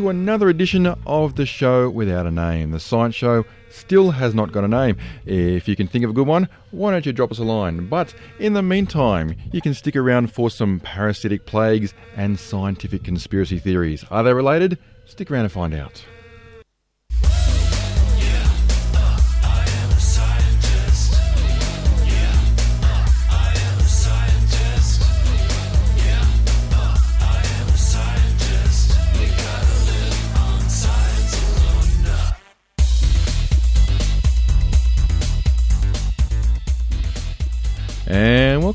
To another edition of the show without a name. The Science Show still has not got a name. If you can think of a good one, why don't you drop us a line? But in the meantime, you can stick around for some parasitic plagues and scientific conspiracy theories. Are they related? Stick around and find out.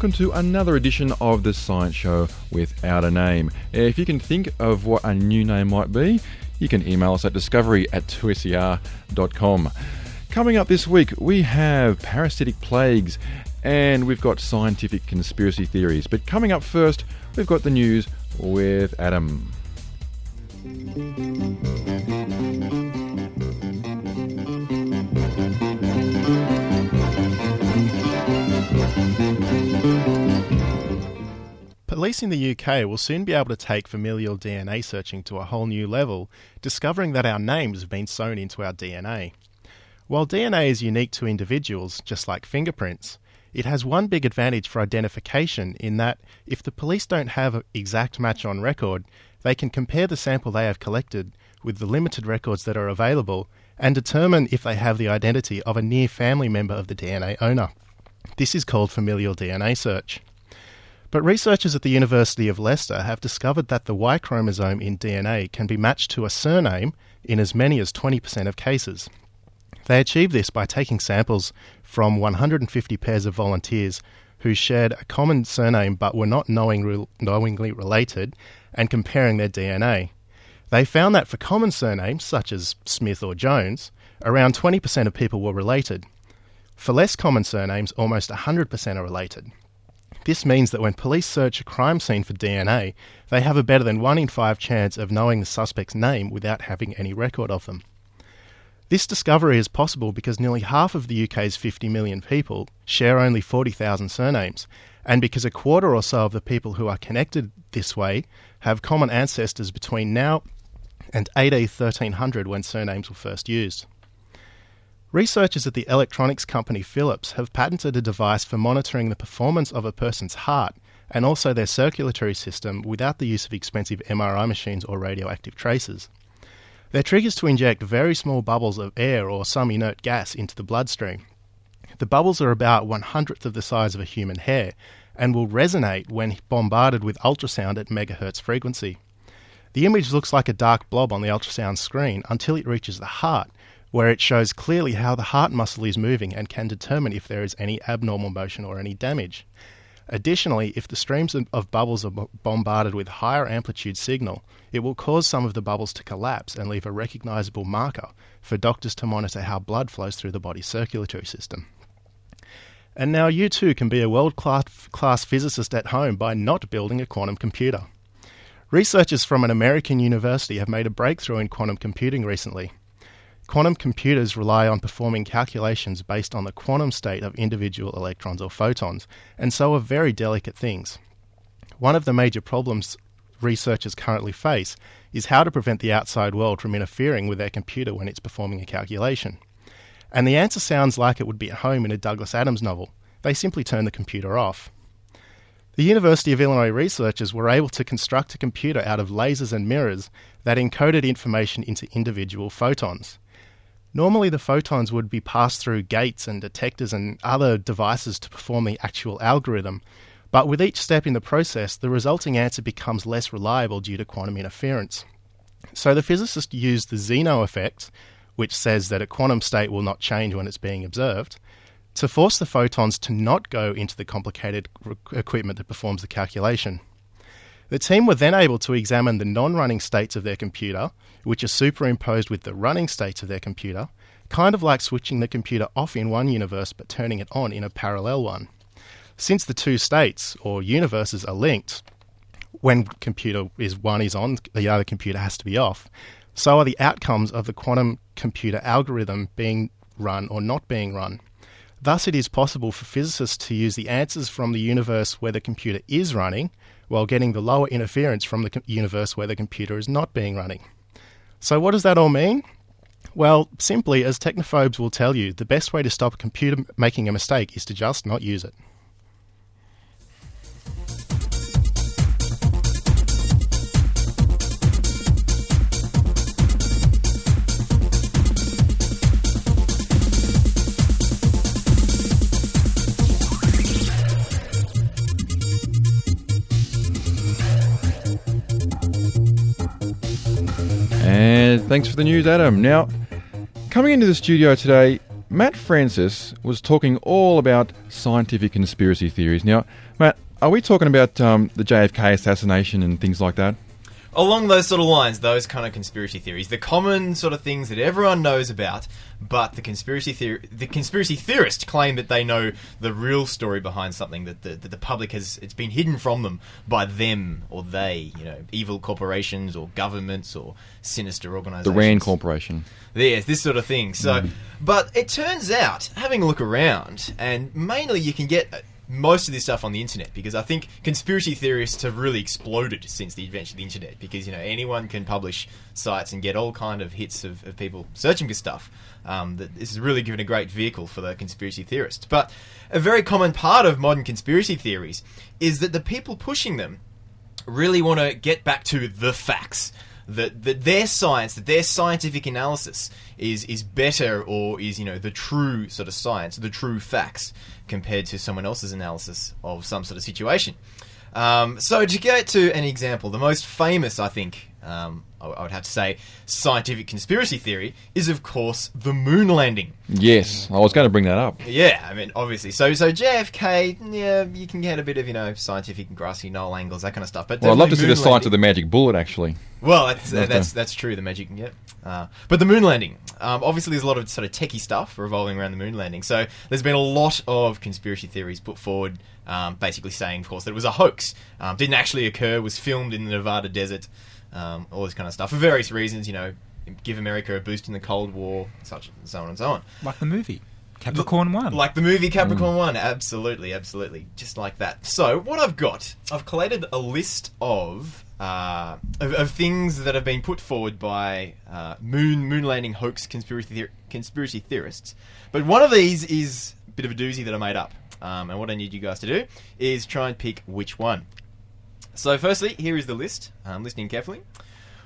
Welcome to another edition of the Science Show without a name. If you can think of what a new name might be, you can email us at discovery at 2ser.com. Coming up this week, we have parasitic plagues and we've got scientific conspiracy theories. But coming up first, we've got the news with Adam. Police in the UK we'll soon be able to take familial DNA searching to a whole new level, discovering that our names have been sewn into our DNA. While DNA is unique to individuals, just like fingerprints, it has one big advantage for identification in that if the police don't have an exact match on record, they can compare the sample they have collected with the limited records that are available and determine if they have the identity of a near family member of the DNA owner. This is called familial DNA search. But researchers at the University of Leicester have discovered that the Y chromosome in DNA can be matched to a surname in as many as 20% of cases. They achieved this by taking samples from 150 pairs of volunteers who shared a common surname but were not knowing, knowingly related and comparing their DNA. They found that for common surnames, such as Smith or Jones, around 20% of people were related. For less common surnames, almost 100% are related. This means that when police search a crime scene for DNA, they have a better than 1 in 5 chance of knowing the suspect's name without having any record of them. This discovery is possible because nearly half of the UK's 50 million people share only 40,000 surnames, and because a quarter or so of the people who are connected this way have common ancestors between now and AD 1300 when surnames were first used. Researchers at the electronics company Philips have patented a device for monitoring the performance of a person's heart and also their circulatory system without the use of expensive MRI machines or radioactive tracers. Their trick is to inject very small bubbles of air or some inert gas into the bloodstream. The bubbles are about one hundredth of the size of a human hair and will resonate when bombarded with ultrasound at megahertz frequency. The image looks like a dark blob on the ultrasound screen until it reaches the heart, where it shows clearly how the heart muscle is moving and can determine if there is any abnormal motion or any damage. Additionally, if the streams of bubbles are bombarded with higher amplitude signal, it will cause some of the bubbles to collapse and leave a recognizable marker for doctors to monitor how blood flows through the body's circulatory system. And now you too can be a world class physicist at home by not building a quantum computer. Researchers from an American university have made a breakthrough in quantum computing recently. Quantum computers rely on performing calculations based on the quantum state of individual electrons or photons, and so are very delicate things. One of the major problems researchers currently face is how to prevent the outside world from interfering with their computer when it's performing a calculation. And the answer sounds like it would be at home in a Douglas Adams novel. They simply turn the computer off. The University of Illinois researchers were able to construct a computer out of lasers and mirrors that encoded information into individual photons. Normally, the photons would be passed through gates and detectors and other devices to perform the actual algorithm. But with each step in the process, the resulting answer becomes less reliable due to quantum interference. So the physicist used the Zeno effect, which says that a quantum state will not change when it's being observed, to force the photons to not go into the complicated equipment that performs the calculation. The team were then able to examine the non running states of their computer, which are superimposed with the running states of their computer, kind of like switching the computer off in one universe but turning it on in a parallel one. Since the two states, or universes, are linked, when computer is one is on, the other computer has to be off. So are the outcomes of the quantum computer algorithm being run or not being run. Thus, it is possible for physicists to use the answers from the universe where the computer is running while getting the lower interference from the universe where the computer is not being running. So, what does that all mean? Well, simply, as technophobes will tell you, the best way to stop a computer making a mistake is to just not use it. And thanks for the news, Adam. Now, coming into the studio today, Matt Francis was talking all about scientific conspiracy theories. Now, Matt, are we talking about um, the JFK assassination and things like that? Along those sort of lines, those kind of conspiracy theories, the common sort of things that everyone knows about, but the conspiracy theory, the conspiracy theorists claim that they know the real story behind something that the, that the public has it's been hidden from them by them or they, you know, evil corporations or governments or sinister organizations. The. Rand Corporation. Yes, this sort of thing. So, mm. but it turns out, having a look around, and mainly you can get most of this stuff on the internet because I think conspiracy theorists have really exploded since the invention of the internet because you know anyone can publish sites and get all kind of hits of, of people searching for stuff. Um, that this has really given a great vehicle for the conspiracy theorists. But a very common part of modern conspiracy theories is that the people pushing them really want to get back to the facts. That, that their science, that their scientific analysis is is better or is you know the true sort of science, the true facts compared to someone else's analysis of some sort of situation. Um, so to get to an example, the most famous, I think, um, I, I would have to say, scientific conspiracy theory is of course the moon landing. Yes, I was going to bring that up. Yeah, I mean, obviously. So, so JFK, yeah, you can get a bit of, you know, scientific grassy knoll angles, that kind of stuff. But Well, I'd love to see the science landing- of the magic bullet, actually. Well, that's uh, that's that's true. The magic, yeah. Uh, but the moon landing, um, obviously, there's a lot of sort of techie stuff revolving around the moon landing. So there's been a lot of conspiracy theories put forward, um, basically saying, of course, that it was a hoax, um, didn't actually occur, was filmed in the Nevada desert, um, all this kind of stuff for various reasons. You know, give America a boost in the Cold War, such and so on and so on. Like the movie Capricorn One. Like the movie Capricorn One, absolutely, absolutely, just like that. So what I've got, I've collated a list of uh, of, of things that have been put forward by uh, moon moon landing hoax conspiracy theor- conspiracy theorists. But one of these is a bit of a doozy that I made up, um, and what I need you guys to do is try and pick which one. So firstly, here is the list. Um, listening carefully,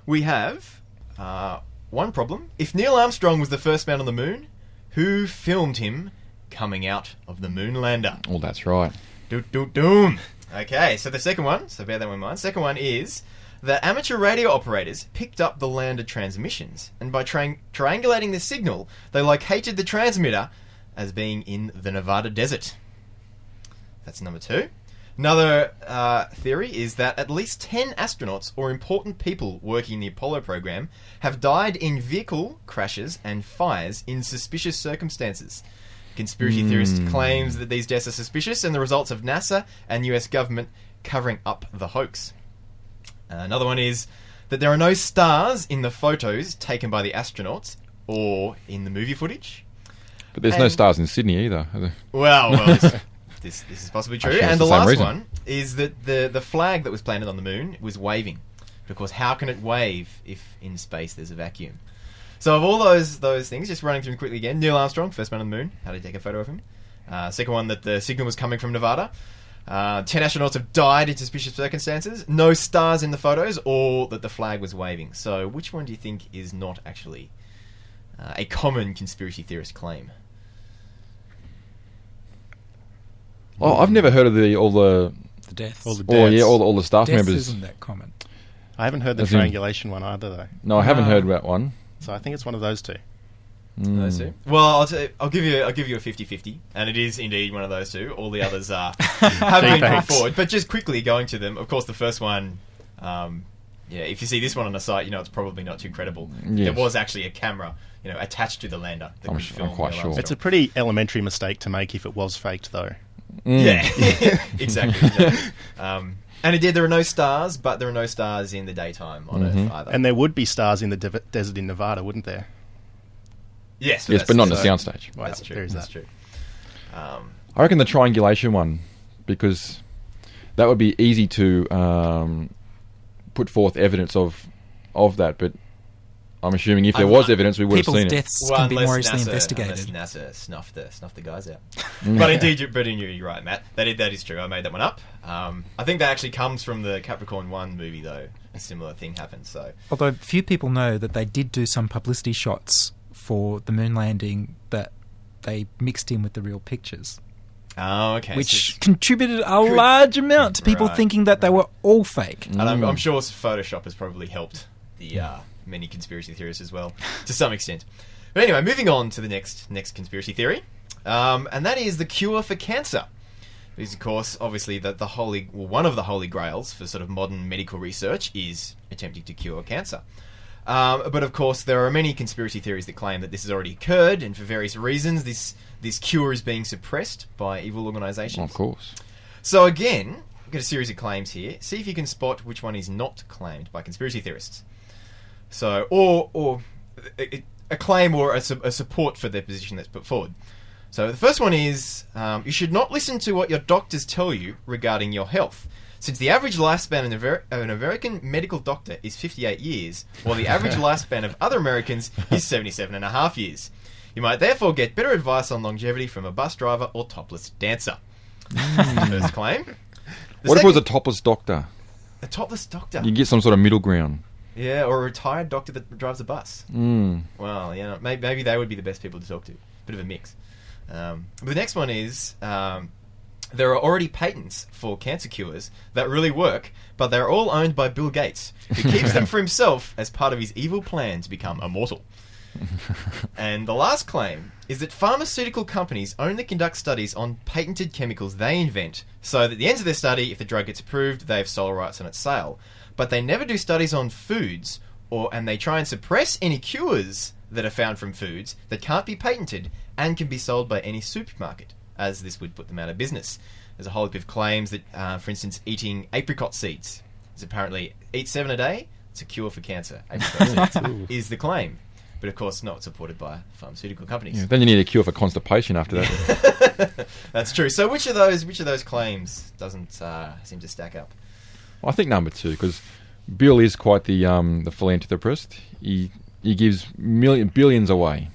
we have uh, one problem. If Neil Armstrong was the first man on the moon, who filmed him coming out of the moon lander? Well, that's right. Doom, doom, doom. Okay, so the second one, so bear that one in mind. Second one is that amateur radio operators picked up the lander transmissions, and by triang- triangulating the signal, they located the transmitter as being in the Nevada desert. That's number two. Another uh, theory is that at least 10 astronauts or important people working in the Apollo program have died in vehicle crashes and fires in suspicious circumstances. Conspiracy theorist claims that these deaths are suspicious and the results of NASA and US government covering up the hoax. Uh, another one is that there are no stars in the photos taken by the astronauts or in the movie footage. But there's no stars in Sydney either. there? Well, well, this, this this is possibly true. And the the last reason. one is that the the flag that was planted on the moon was waving, because how can it wave if in space there's a vacuum? So of all those those things, just running through them quickly again. Neil Armstrong, first man on the moon. How did he take a photo of him? Uh, second one that the signal was coming from Nevada. Uh, ten astronauts have died in suspicious circumstances. No stars in the photos, or that the flag was waving. So which one do you think is not actually uh, a common conspiracy theorist claim? Oh, I've never heard of the all the the deaths. All the oh yeah all the, all the staff deaths members. isn't that common. I haven't heard the As in- triangulation one either, though. No, I haven't No. heard that one. So I think it's one of those two. Those Mm. two. Well, I'll, t- I'll give you I'll give you a 50-50, and it is indeed one of those two. All the others are have been put Thanks. forward, but just quickly going to them. Of course, the first one, um, yeah. If you see this one on the site, you know it's probably not too credible. Yes. There was actually a camera, you know, attached to the lander. That I'm could sh- I'm film quite Neil sure. Armstrong. It's a pretty elementary mistake to make if it was faked, though. Mm. yeah, exactly. exactly. Um, and it did. There are no stars, but there are no stars in the daytime on Mhm. Earth either. And there would be stars in the dev- desert in Nevada, wouldn't there? yes, Yes, but not on the soundstage. Well, That's true. there is That's that. true. Um, I reckon the triangulation one because that would be easy to um, put forth evidence of of that. But I'm assuming if there I'm- was evidence, we would have seen it. People's deaths Well, can be unless more easily NASA, investigated. Unless NASA snuffed the snuffed the guys out. but indeed, you- but you're, you're right, Matt. That is, that is true. I made that one up. Um, I think that actually comes from the Capricorn One movie, though. A similar thing happened. So Although few people know that they did do some publicity shots for the moon landing that they mixed in with the real pictures, oh, okay. which So- contributed a Could- large amount to people Right, thinking that they were all fake. and I'm, Mm. I'm sure Photoshop has probably helped the uh, many conspiracy theorists as well, to some extent. But anyway, moving on to the next next conspiracy theory, um, and that is the cure for cancer. Because, of course, obviously, that the holy, well, one of the holy grails for sort of modern medical research is attempting to cure cancer. Um, but of course, there are many conspiracy theories that claim that this has already occurred, and for various reasons, this this cure is being suppressed by evil organisations. Of course. So again, I've got a series of claims here. See if you can spot which one is not claimed by conspiracy theorists. So, or or a, claim or a, su- a support for their position that's put forward. So the first one is um, you should not listen to what your doctors tell you regarding your health. Since the average lifespan of an Amer- of an American medical doctor is 58 years, while the average lifespan of other Americans is 77 and a half years. You might therefore get better advice on longevity from a bus driver or topless dancer. First claim. The what if it was a topless doctor? a topless doctor? You get some sort of middle ground. Yeah, or a retired doctor that drives a bus. Mm. Well, yeah, maybe, maybe they would be the best people to talk to. Bit of a mix. Um, but the next one is um, there are already patents for cancer cures that really work, but they're all owned by Bill Gates, who keeps them for himself as part of his evil plan to become immortal. and the last claim is that pharmaceutical companies only conduct studies on patented chemicals they invent, so that at the end of their study, if the drug gets approved, they have sole rights on its sale. But they never do studies on foods, or and they try and suppress any cures that are found from foods that can't be patented and can be sold by any supermarket, as this would put them out of business. There's a whole heap of claims that, uh, for instance, eating apricot seeds is apparently eat seven a day. It's a cure for cancer. Apricot seeds is the claim, but of course not supported by pharmaceutical companies. Yeah, then you need a cure for constipation after that. That's true. So which of those which of those claims doesn't uh, seem to stack up? I think number two because Bill is quite the um, the philanthropist. He he gives million billions away.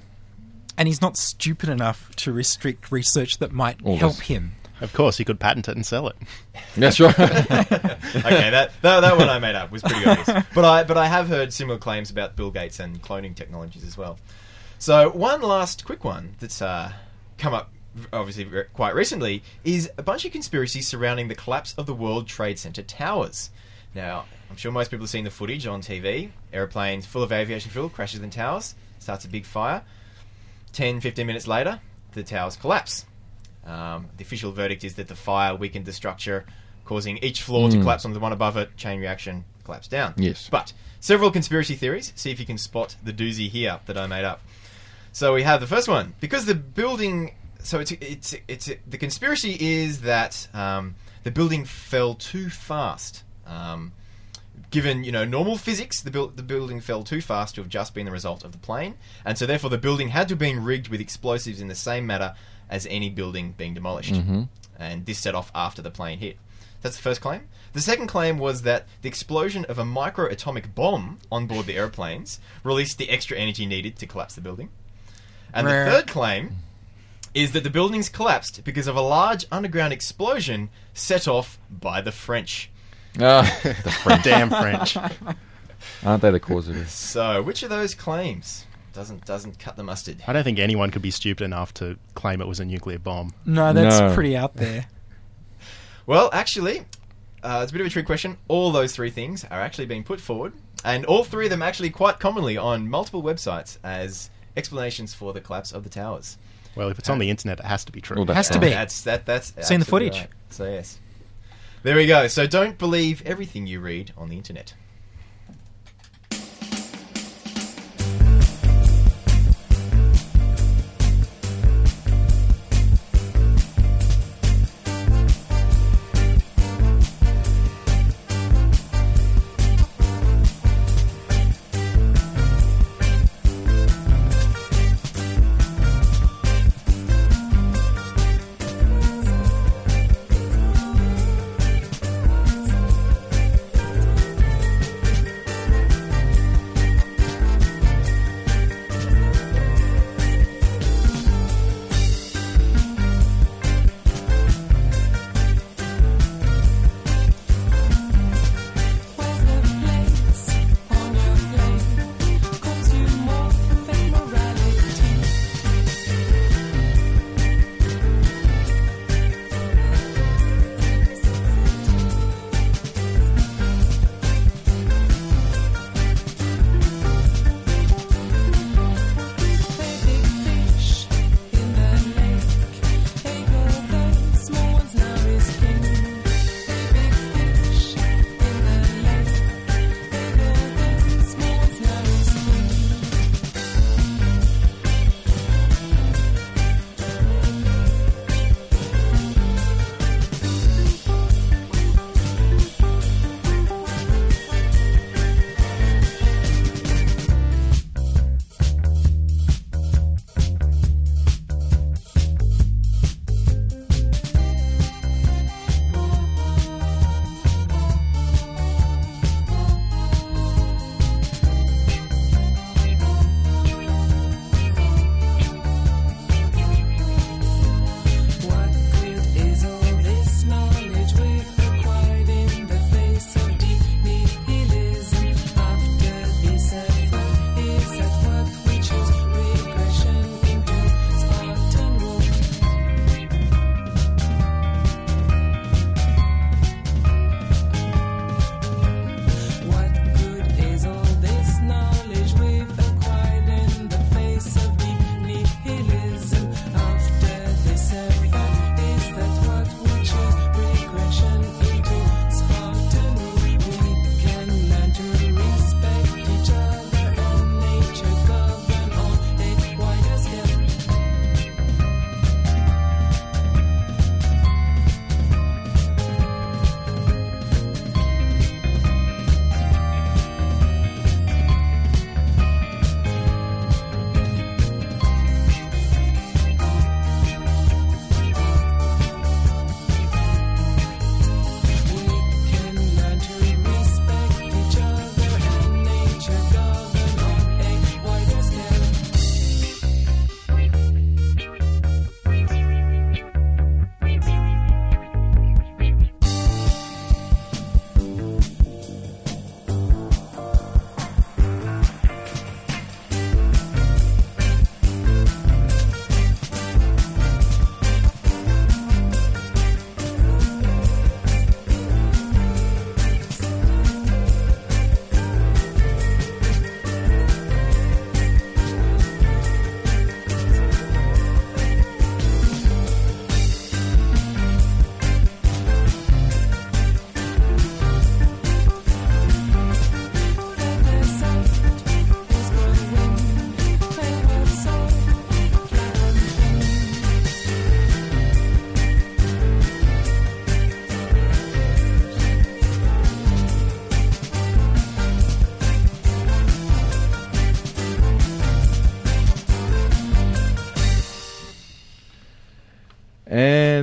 And he's not stupid enough to restrict research that might All help this. him. Of course, he could patent it and sell it. That's right. okay, that, that that one I made up was pretty obvious. But I but I have heard similar claims about Bill Gates and cloning technologies as well. So one last quick one that's uh, come up obviously quite recently is a bunch of conspiracies surrounding the collapse of the World Trade Center towers. Now, I'm sure most people have seen the footage on TV. Aeroplanes full of aviation fuel crashes in towers, starts a big fire. 10, 15 minutes later, the towers collapse. Um, the official verdict is that the fire weakened the structure, causing each floor to Mm. collapse on the one above it. Chain reaction, collapse down. Yes. But several conspiracy theories. See if you can spot the doozy here that I made up. So we have the first one because the building. So it's it's it's the conspiracy is that um, the building fell too fast. Um, given you know normal physics, the, buil- the building fell too fast to have just been the result of the plane, and so therefore the building had to have been rigged with explosives in the same manner as any building being demolished, Mhm. and this set off after the plane hit. That's the first claim. The second claim was that the explosion of a microatomic bomb on board the airplanes released the extra energy needed to collapse the building. And Rare. the third claim is that the buildings collapsed because of a large underground explosion set off by the French. Ah, the French. Damn French. Aren't they the cause of this? So, which of those claims doesn't doesn't cut the mustard? I don't think anyone could be stupid enough to claim it was a nuclear bomb. No, that's No. pretty out there. Well, actually, uh, it's a bit of a trick question. All those three things are actually being put forward, and all three of them actually quite commonly on multiple websites as explanations for the collapse of the towers. Well, if it's on the internet, it has to be true. Well, Has to be. That's that. That's Seen the absolutely footage. right. So yes, there we go. So don't believe everything you read on the internet.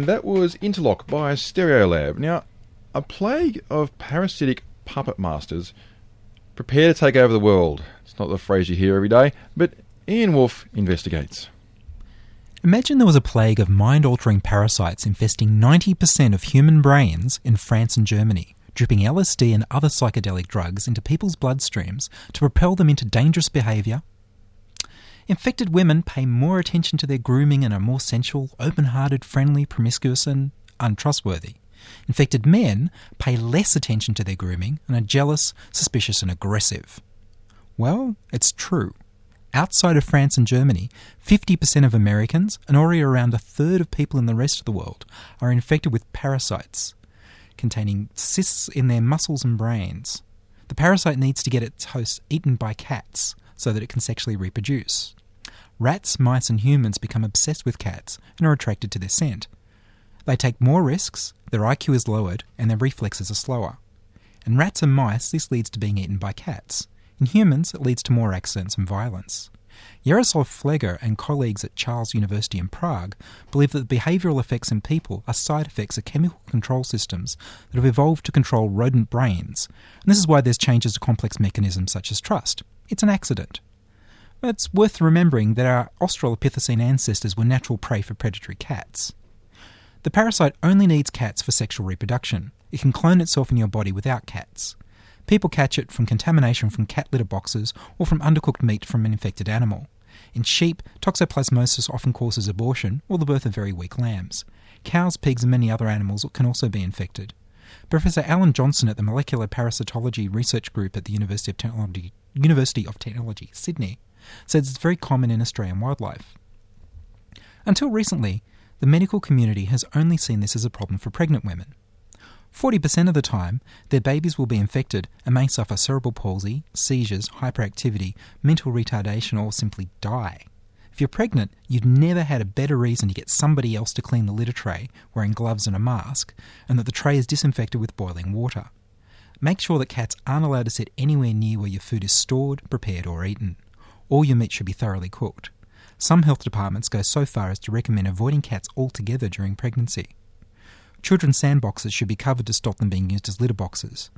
And that was Interlock by Stereolab. Now, a plague of parasitic puppet masters prepare to take over the world. It's not the phrase you hear every day, but Ian Wolfe investigates. Imagine there was a plague of mind altering parasites infesting 90% of human brains in France and Germany, dripping LSD and other psychedelic drugs into people's bloodstreams to propel them into dangerous behaviour. Infected women pay more attention to their grooming and are more sensual, open hearted, friendly, promiscuous, and untrustworthy. Infected men pay less attention to their grooming and are jealous, suspicious, and aggressive. Well, it's true. Outside of France and Germany, 50% of Americans and already around a third of people in the rest of the world are infected with parasites containing cysts in their muscles and brains. The parasite needs to get its host eaten by cats so that it can sexually reproduce. Rats, mice, and humans become obsessed with cats and are attracted to their scent. They take more risks, their IQ is lowered, and their reflexes are slower. In rats and mice, this leads to being eaten by cats. In humans, it leads to more accidents and violence. Jaroslav Flegr and colleagues at Charles University in Prague believe that the behavioural effects in people are side effects of chemical control systems that have evolved to control rodent brains, and this is why there's changes to complex mechanisms such as trust. It's an accident. It's worth remembering that our Australopithecine ancestors were natural prey for predatory cats. The parasite only needs cats for sexual reproduction. It can clone itself in your body without cats. People catch it from contamination from cat litter boxes or from undercooked meat from an infected animal. In sheep, toxoplasmosis often causes abortion or the birth of very weak lambs. Cows, pigs, and many other animals can also be infected. Professor Alan Johnson at the Molecular Parasitology Research Group at the University of Technology, University of Technology Sydney says it's very common in Australian wildlife. Until recently, the medical community has only seen this as a problem for pregnant women. 40% of the time, their babies will be infected and may suffer cerebral palsy, seizures, hyperactivity, mental retardation, or simply die. If you're pregnant, you've never had a better reason to get somebody else to clean the litter tray wearing gloves and a mask, and that the tray is disinfected with boiling water. Make sure that cats aren't allowed to sit anywhere near where your food is stored, prepared, or eaten. All your meat should be thoroughly cooked. Some health departments go so far as to recommend avoiding cats altogether during pregnancy. Children's sandboxes should be covered to stop them being used as litter boxes.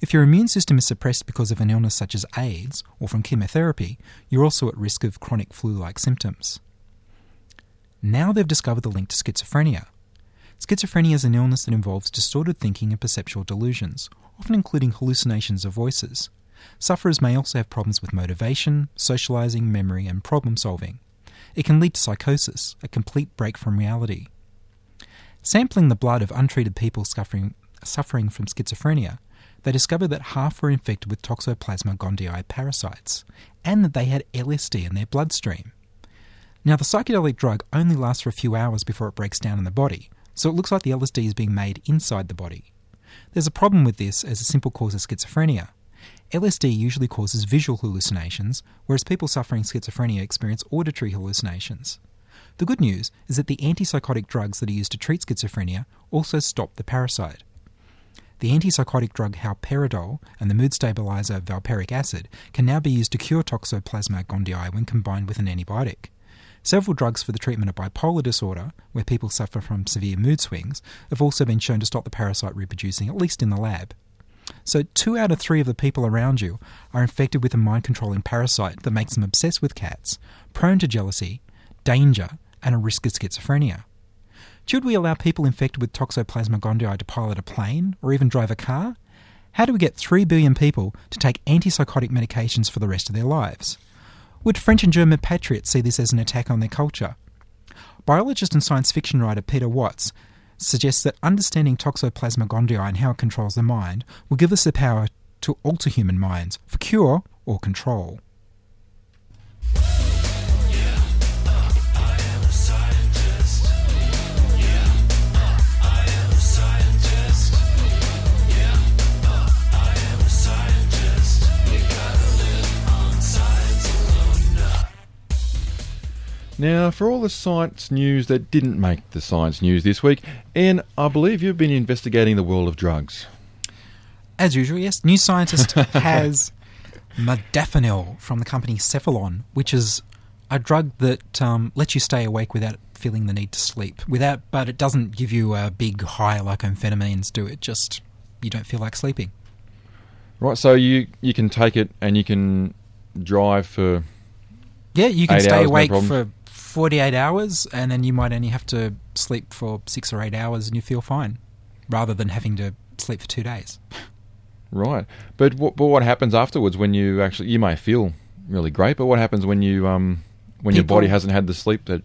If your immune system is suppressed because of an illness such as AIDS or from chemotherapy, you're also at risk of chronic flu like symptoms. Now they've discovered the link to schizophrenia. Schizophrenia is an illness that involves distorted thinking and perceptual delusions, often including hallucinations of voices. Sufferers may also have problems with motivation, socializing, memory, and problem solving. It can lead to psychosis, a complete break from reality. Sampling the blood of untreated people suffering, suffering from schizophrenia, they discovered that half were infected with Toxoplasma gondii parasites, and that they had LSD in their bloodstream. Now, the psychedelic drug only lasts for a few hours before it breaks down in the body, so it looks like the LSD is being made inside the body. There's a problem with this as a simple cause of schizophrenia. LSD usually causes visual hallucinations, whereas people suffering schizophrenia experience auditory hallucinations. The good news is that the antipsychotic drugs that are used to treat schizophrenia also stop the parasite. The antipsychotic drug haloperidol and the mood stabilizer valproic acid can now be used to cure Toxoplasma gondii when combined with an antibiotic. Several drugs for the treatment of bipolar disorder, where people suffer from severe mood swings, have also been shown to stop the parasite reproducing, at least in the lab. So, two out of three of the people around you are infected with a mind controlling parasite that makes them obsessed with cats, prone to jealousy, danger, and a risk of schizophrenia. Should we allow people infected with Toxoplasma gondii to pilot a plane or even drive a car? How do we get 3 billion people to take antipsychotic medications for the rest of their lives? Would French and German patriots see this as an attack on their culture? Biologist and science fiction writer Peter Watts suggests that understanding Toxoplasma gondii and how it controls the mind will give us the power to alter human minds for cure or control. Now, for all the science news that didn't make the science news this week, Ian, I believe you've been investigating the world of drugs. As usual, yes, New Scientist has modafinil from the company Cephalon, which is a drug that um, lets you stay awake without feeling the need to sleep. Without, but it doesn't give you a big high like amphetamines do. It just you don't feel like sleeping. Right, so you you can take it and you can drive for Yeah, you can Eight stay hours, no awake problem. for 48 hours and then you might only have to sleep for six or eight hours and you feel fine rather than having to sleep for two days. right. But what, but what happens afterwards when you actually you may feel really great, but what happens when you um when your body hasn't had the sleep that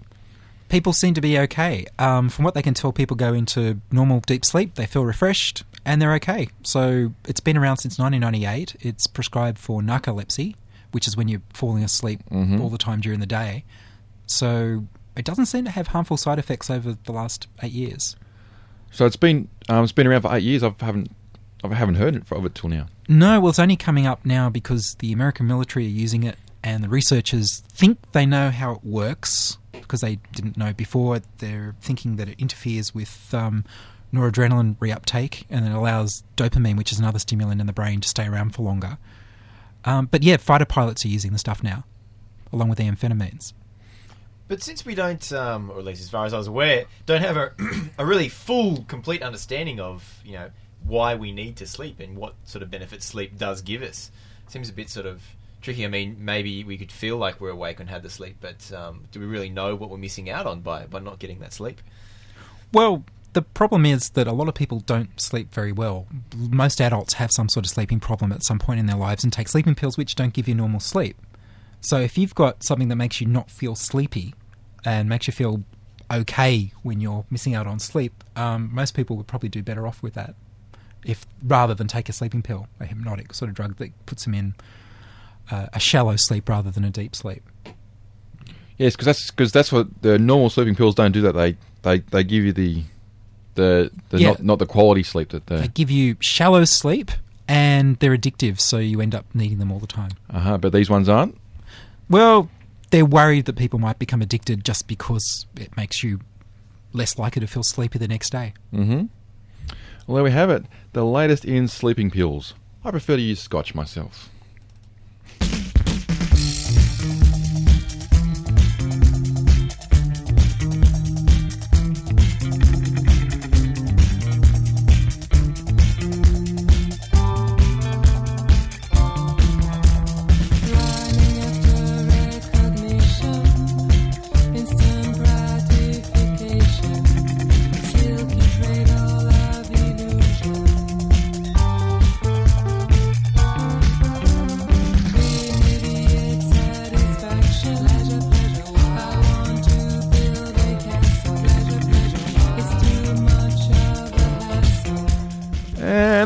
People seem to be okay. Um, from what they can tell, people go into normal deep sleep, they feel refreshed, and they're okay. So it's been around since 1998. It's prescribed for narcolepsy, which is when you're falling asleep Mhm. all the time during the day. So it doesn't seem to have harmful side effects over the last eight years. so it's been um, it's been around for eight years. I haven't I haven't heard of it till now. No, well, it's only coming up now because the American military are using it, and the researchers think they know how it works because they didn't know before. They're thinking that it interferes with um, noradrenaline reuptake and it allows dopamine, which is another stimulant in the brain, to stay around for longer. Um, but yeah, fighter pilots are using the stuff now, along with amphetamines. But since we don't, um, or at least as far as I was aware, don't have a, a really full, complete understanding of, you know, why we need to sleep and what sort of benefits sleep does give us, seems a bit sort of tricky. I mean, maybe we could feel like we're awake and had the sleep, but um, do we really know what we're missing out on by, by not getting that sleep? Well, the problem is that a lot of people don't sleep very well. Most adults have some sort of sleeping problem at some point in their lives and take sleeping pills which don't give you normal sleep. So if you've got something that makes you not feel sleepy and makes you feel okay when you're missing out on sleep, um, most people would probably do better off with that. If rather than take a sleeping pill, a hypnotic sort of drug that puts them in uh, a shallow sleep rather than a deep sleep. Yes, because that's because that's what the normal sleeping pills don't do. That they they, they give you the the, the Yeah. not not the quality sleep that They give you shallow sleep and they're addictive, so you end up needing them all the time. uh huh. But these ones aren't. Well, they're worried that people might become addicted just because it makes you less likely to feel sleepy the next day. Mm-hmm. Well, there we have it. The latest in sleeping pills. I prefer to use Scotch myself.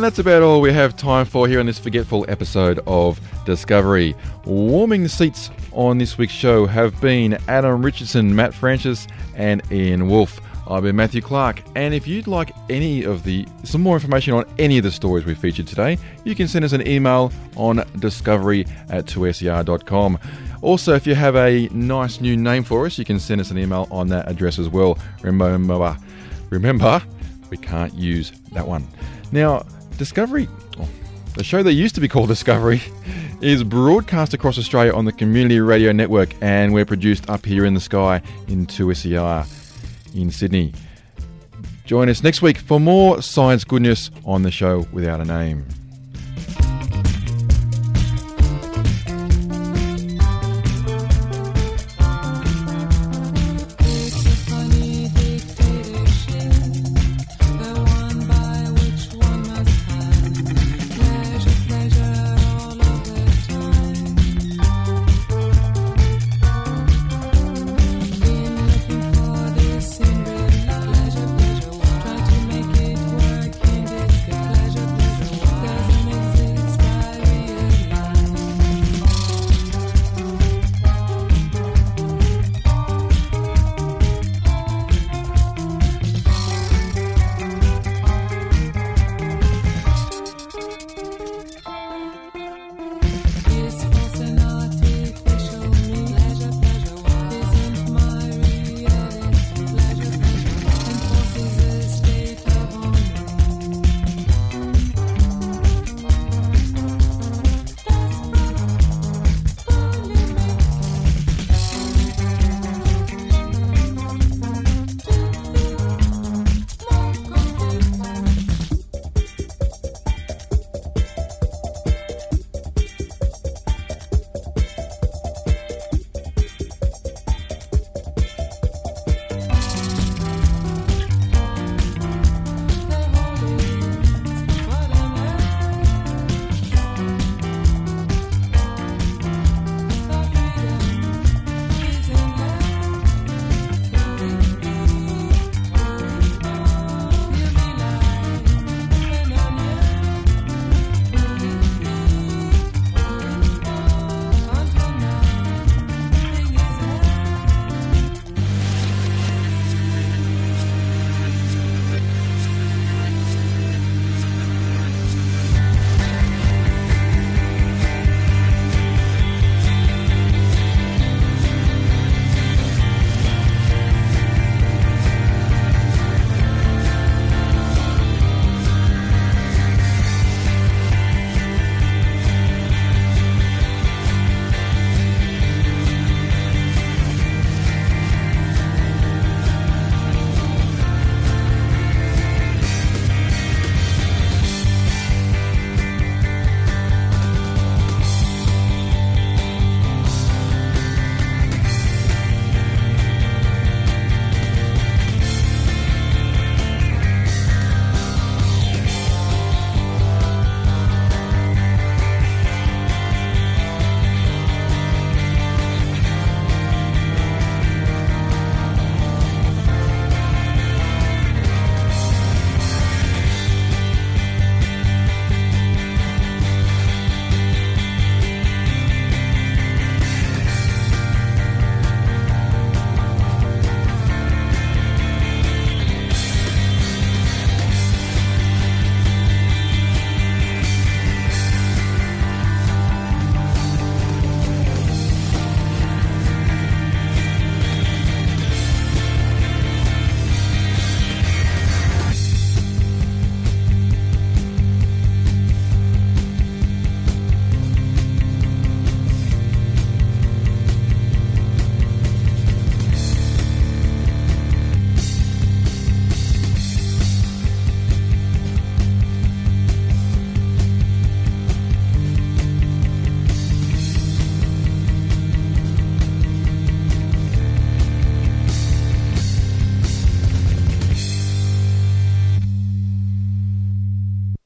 That's about all we have time for here on this forgetful episode of Discovery. Warming the seats on this week's show have been Adam Richardson, Matt Francis, and Ian Wolfe. I've been Matthew Clark, and if you'd like any of the some more information on any of the stories we featured today, you can send us an email on discovery at 2ser.com. Also, if you have a nice new name for us, you can send us an email on that address as well. Remember, remember, we can't use that one. Now, Discovery, oh, the show that used to be called Discovery, is broadcast across Australia on the Community Radio Network, and we're produced up here in the sky in 2SER in Sydney. Join us next week for more science goodness on the show without a name.